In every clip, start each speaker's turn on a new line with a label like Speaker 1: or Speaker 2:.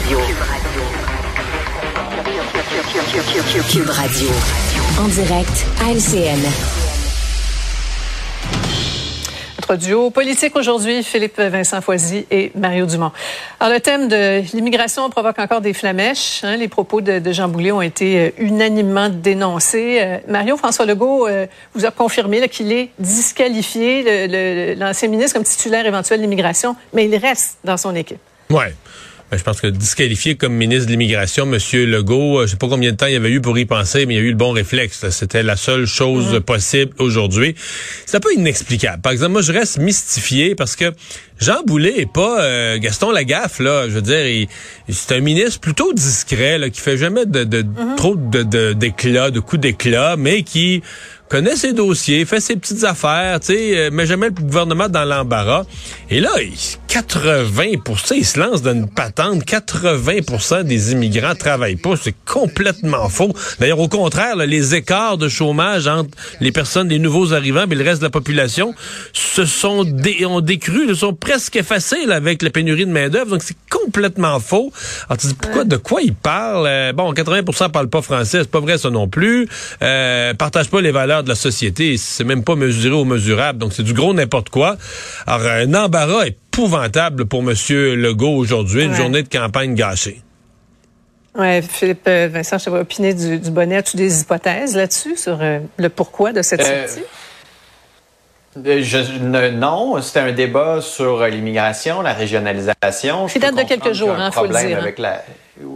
Speaker 1: Radio. Cube Radio. En direct à LCN.
Speaker 2: Notre duo politique aujourd'hui, Philippe Vincent Foisy et Mario Dumont. Alors, le thème de l'immigration provoque encore des flamèches. Hein. Les propos de, Jean Boulet ont été euh, unanimement dénoncés. Euh, Mario François Legault euh, vous a confirmé qu'il est disqualifié, l'ancien ministre, comme titulaire éventuel de l'immigration, mais il reste dans son équipe.
Speaker 3: Ouais. Ben, je pense que disqualifié comme ministre de l'immigration, M. Legault, euh, je sais pas combien de temps il y avait eu pour y penser, mais il y a eu le bon réflexe. C'était la seule chose possible aujourd'hui. C'est un peu inexplicable. Par exemple, moi, je reste mystifié parce que Jean Boulet est pas euh, Gaston Lagaffe, là. Je veux dire, c'est un ministre plutôt discret, là, qui fait jamais de, de mhm. trop de d'éclat, de coups d'éclat, mais qui connaît ses dossiers, fait ses petites affaires, tu sais, euh, met jamais le gouvernement dans l'embarras. Et là, 80% il se lance dans une patente, 80% des immigrants travaillent pas. C'est complètement faux. D'ailleurs, au contraire, les écarts de chômage entre les personnes, les nouveaux arrivants et le reste de la population se sont ont décru, se sont presque effacés là, avec la pénurie de main-d'œuvre. Donc, c'est complètement faux. Alors, tu dis, pourquoi, de quoi ils parlent? Euh, bon, 80% parlent pas français, c'est pas vrai ça non plus. Euh, partagent pas les valeurs de la société. C'est même pas mesuré ou mesurable. Donc, c'est du gros n'importe quoi. Alors, un embarras épouvantable pour M. Legault aujourd'hui, une journée de campagne gâchée.
Speaker 2: Oui, Philippe euh, Vincent, je vais opiner du, du bonnet. As-tu des hypothèses là-dessus sur euh, le pourquoi de cette euh, sortie?
Speaker 4: Je, non, c'était un débat sur l'immigration, la régionalisation.
Speaker 2: C'est date de quelques jours, il hein, faut le dire. Hein. Avec la...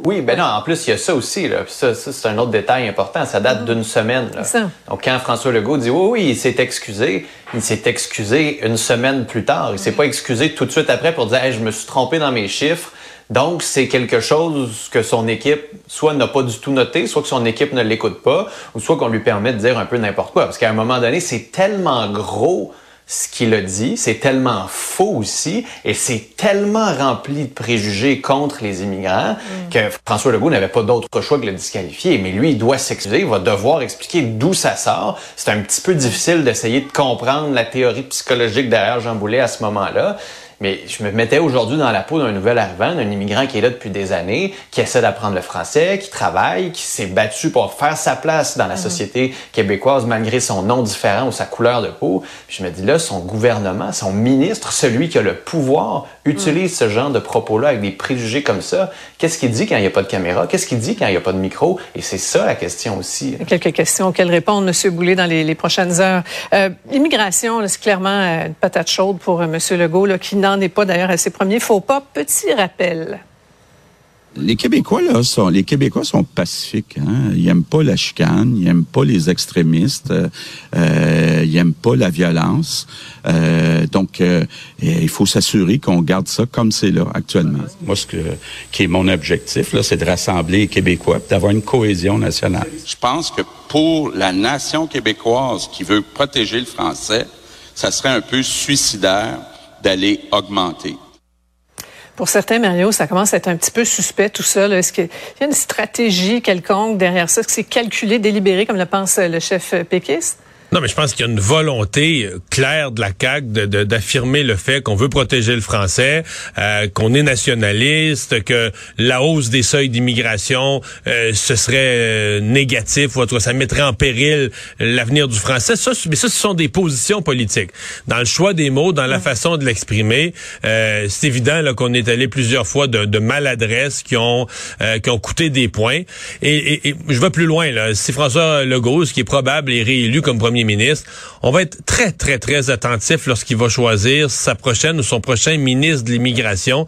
Speaker 4: Oui, ben non, en plus, il y a ça aussi. Là. Ça, c'est un autre détail important. Ça date mm-hmm. d'une semaine. Là. Donc, quand François Legault dit oui, oui, il s'est excusé, il s'est excusé une semaine plus tard. Il s'est pas excusé tout de suite après pour dire je me suis trompé dans mes chiffres. Donc, c'est quelque chose que son équipe soit n'a pas du tout noté, soit que son équipe ne l'écoute pas, ou soit qu'on lui permet de dire un peu n'importe quoi. Parce qu'à un moment donné, c'est tellement gros ce qu'il a dit, c'est tellement faux aussi, et c'est tellement rempli de préjugés contre les immigrants mm. que François Legault n'avait pas d'autre choix que de le disqualifier. Mais lui, il doit s'excuser, il va devoir expliquer d'où ça sort. C'est un petit peu difficile d'essayer de comprendre la théorie psychologique derrière Jean Boulet à ce moment-là. Mais je me mettais aujourd'hui dans la peau d'un nouvel arrivant, d'un immigrant qui est là depuis des années, qui essaie d'apprendre le français, qui travaille, qui s'est battu pour faire sa place dans la mhm. société québécoise malgré son nom différent ou sa couleur de peau. je me dis là, son gouvernement, son ministre, celui qui a le pouvoir, utilise mhm. ce genre de propos-là avec des préjugés comme ça. Qu'est-ce qu'il dit quand il n'y a pas de caméra? Qu'est-ce qu'il dit quand il n'y a pas de micro? Et c'est ça la question aussi.
Speaker 2: Quelques questions auxquelles répondre, M. Boulay, dans les, prochaines heures. Euh, l'immigration, c'est clairement euh, une patate chaude pour euh, M. Legault, là, qui n'en est pas d'ailleurs à ses premiers faux pas. Petit rappel.
Speaker 5: Les Québécois, là, sont, les Québécois sont pacifiques. Hein? Ils aiment pas la chicane, ils aiment pas les extrémistes, euh, ils aiment pas la violence. Euh, donc, euh, il faut s'assurer qu'on garde ça comme c'est là actuellement. Moi, ce que, qui est mon objectif, là, c'est de rassembler les Québécois, d'avoir une cohésion nationale. Je pense que pour la nation québécoise qui veut protéger le français, ça serait un peu suicidaire d'aller augmenter.
Speaker 2: Pour certains, Mario, ça commence à être un petit peu suspect tout ça. Est-ce qu'il y a une stratégie quelconque derrière ça? Est-ce que c'est calculé, délibéré, comme le pense le chef péquiste?
Speaker 3: Non, mais je pense qu'il y a une volonté euh, claire de la CAQ d'affirmer le fait qu'on veut protéger le français, euh, qu'on est nationaliste, que la hausse des seuils d'immigration, euh, ce serait négatif, ou ça mettrait en péril l'avenir du français. Ça, mais ça, ce sont des positions politiques. Dans le choix des mots, dans la façon de l'exprimer, c'est évident qu'on est allé plusieurs fois de, de maladresse qui ont qui ont coûté des points. Et, et je vais plus loin. Là. Si François Legault, ce qui est probable, est réélu comme premier ministre. On va être très, très, très attentif lorsqu'il va choisir sa prochaine ou son prochain ministre de l'immigration.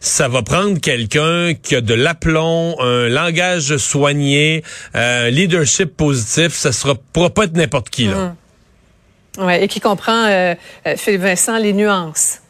Speaker 3: Ça va prendre quelqu'un qui a de l'aplomb, un langage soigné, euh, un leadership positif. Ça sera pourra pas être n'importe qui, là.
Speaker 2: Mmh. Ouais, et qui comprend, euh, euh, Philippe Vincent, les nuances.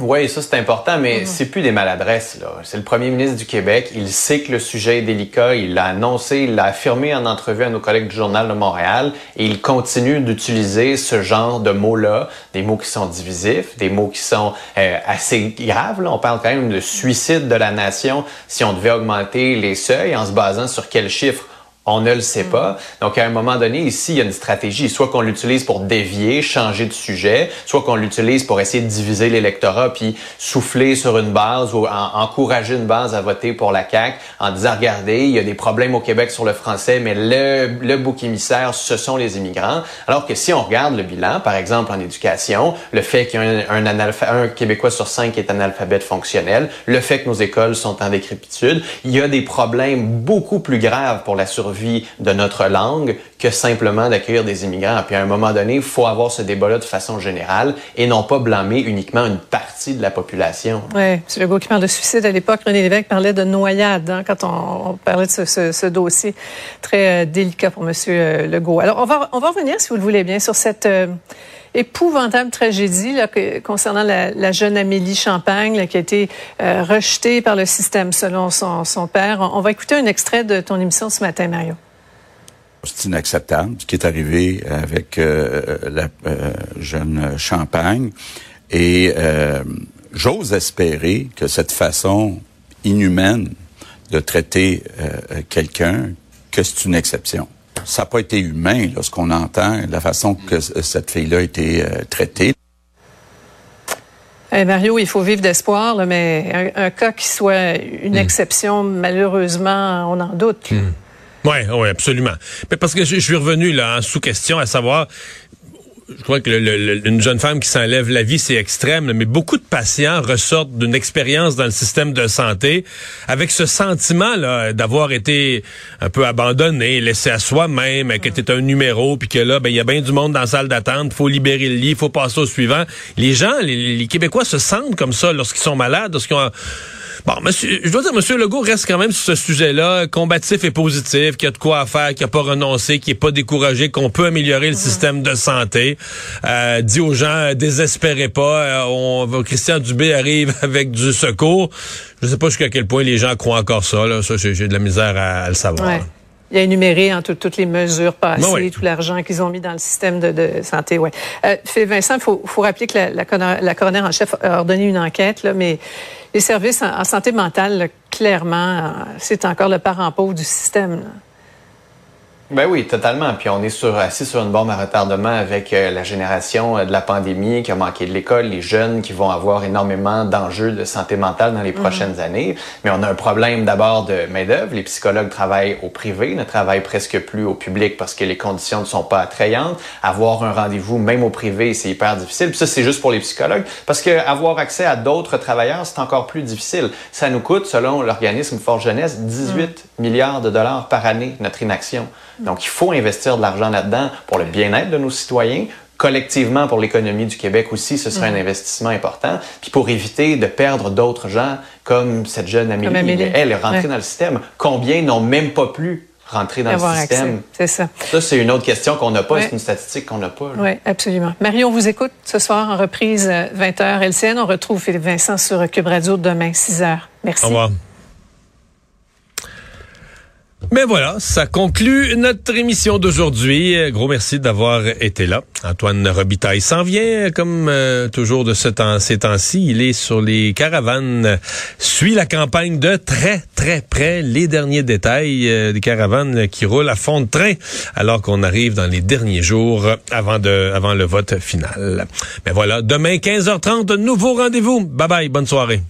Speaker 4: Oui, ça c'est important, mais mhm. c'est plus des maladresses. Là. C'est le premier ministre du Québec. Il sait que le sujet est délicat. Il l'a annoncé, il l'a affirmé en entrevue à nos collègues du Journal de Montréal. Et il continue d'utiliser ce genre de mots-là, des mots qui sont divisifs, des mots qui sont euh, assez graves. Là. On parle quand même de suicide de la nation si on devait augmenter les seuils en se basant sur quels chiffres On ne le sait pas. Donc, à un moment donné, ici, il y a une stratégie. Soit qu'on l'utilise pour dévier, changer de sujet, soit qu'on l'utilise pour essayer de diviser l'électorat puis souffler sur une base ou encourager une base à voter pour la CAQ en disant, regardez, il y a des problèmes au Québec sur le français, mais le, le bouc émissaire, ce sont les immigrants. Alors que si on regarde le bilan, par exemple en éducation, le fait qu'il y a un, un, un Québécois sur cinq qui est analphabète fonctionnel, le fait que nos écoles sont en décrépitude, il y a des problèmes beaucoup plus graves pour la survie de notre langue que simplement d'accueillir des immigrants. Puis à un moment donné, il faut avoir ce débat-là de façon générale et non pas blâmer uniquement une partie de la population.
Speaker 2: Oui, M. Legault qui parle de suicide à l'époque, René Lévesque parlait de noyade hein, quand on, parlait de ce, dossier très euh, délicat pour M. Euh, Legault. Alors, on va, on va revenir, si vous le voulez bien, sur cette... Euh, épouvantable tragédie concernant la, jeune Amélie Champagne qui a été rejetée par le système selon son, père. On, va écouter un extrait de ton émission ce matin, Mario.
Speaker 5: C'est inacceptable ce qui est arrivé avec euh, la euh, jeune Champagne. Et euh, j'ose espérer que cette façon inhumaine de traiter quelqu'un, que c'est une exception. Ça n'a pas été humain, là, ce qu'on entend, la façon que cette fille-là a été traitée.
Speaker 2: Mario, il faut vivre d'espoir, mais un, cas qui soit une hmm. exception, malheureusement, on en doute. Hmm.
Speaker 3: Oui, oui, absolument. Mais parce que je, suis revenu là en sous question à savoir je crois que le, une jeune femme qui s'enlève la vie, c'est extrême, mais beaucoup de patients ressortent d'une expérience dans le système de santé avec ce sentiment là d'avoir été un peu abandonné, laissé à soi-même, que était un numéro, puis que là, ben il y a bien du monde dans la salle d'attente, faut libérer le lit, faut passer au suivant. Les gens, les, les Québécois se sentent comme ça lorsqu'ils sont malades, lorsqu'ils ont Bon, monsieur, je dois dire, monsieur Legault reste quand même sur ce sujet-là, combatif et positif, qu'il y a de quoi faire, qu'il n'a pas renoncé, qu'il n'est pas découragé, qu'on peut améliorer le système de santé. Euh, dit aux gens, désespérez pas, euh, on, Christian Dubé arrive avec du secours. Je sais pas jusqu'à quel point les gens croient encore ça. Là. Ça, j'ai de la misère à, le savoir.
Speaker 2: Il a énuméré en toutes les mesures passées, tout l'argent qu'ils ont mis dans le système de, santé. Ouais. Euh, Philippe Vincent, il faut, faut, rappeler que la, la, la, coroner en chef a ordonné une enquête, là, mais les services en, santé mentale, clairement, euh, c'est encore le parent pauvre du système.
Speaker 4: Ben oui, totalement. Puis on est sur, assis sur une bombe à retardement avec euh, la génération euh, de la pandémie qui a manqué de l'école, les jeunes qui vont avoir énormément d'enjeux de santé mentale dans les mhm. prochaines années. Mais on a un problème d'abord de main-d'œuvre. Les psychologues travaillent au privé, ne travaillent presque plus au public parce que les conditions ne sont pas attrayantes. Avoir un rendez-vous, même au privé, c'est hyper difficile. Puis ça, c'est juste pour les psychologues. Parce que avoir accès à d'autres travailleurs, c'est encore plus difficile. Ça nous coûte, selon l'organisme Force Jeunesse, 18 mhm. milliards de dollars par année, notre inaction. Donc, il faut investir de l'argent là-dedans pour le bien-être de nos citoyens, collectivement pour l'économie du Québec aussi, ce serait un mhm. investissement important. Puis pour éviter de perdre d'autres gens comme cette jeune Amélie, elle est rentrée dans le système. Combien n'ont même pas pu rentrer dans le système?
Speaker 2: C'est ça.
Speaker 4: Ça, c'est une autre question qu'on n'a pas. C'est une statistique qu'on n'a pas.
Speaker 2: Oui, absolument. Marie, on vous écoute ce soir en reprise 20h euh, LCN. On retrouve Philippe Vincent sur Cube Radio demain 6h. Merci.
Speaker 3: Au revoir. Mais voilà, ça conclut notre émission d'aujourd'hui. Gros merci d'avoir été là. Antoine Robitaille s'en vient, comme euh, toujours de ce temps, ces temps-ci. Il est sur les caravanes, suit la campagne de très, très près. Les derniers détails euh, des caravanes qui roulent à fond de train, alors qu'on arrive dans les derniers jours avant, de, avant le vote final. Mais voilà, demain 15h30, nouveau rendez-vous. Bye bye, bonne soirée.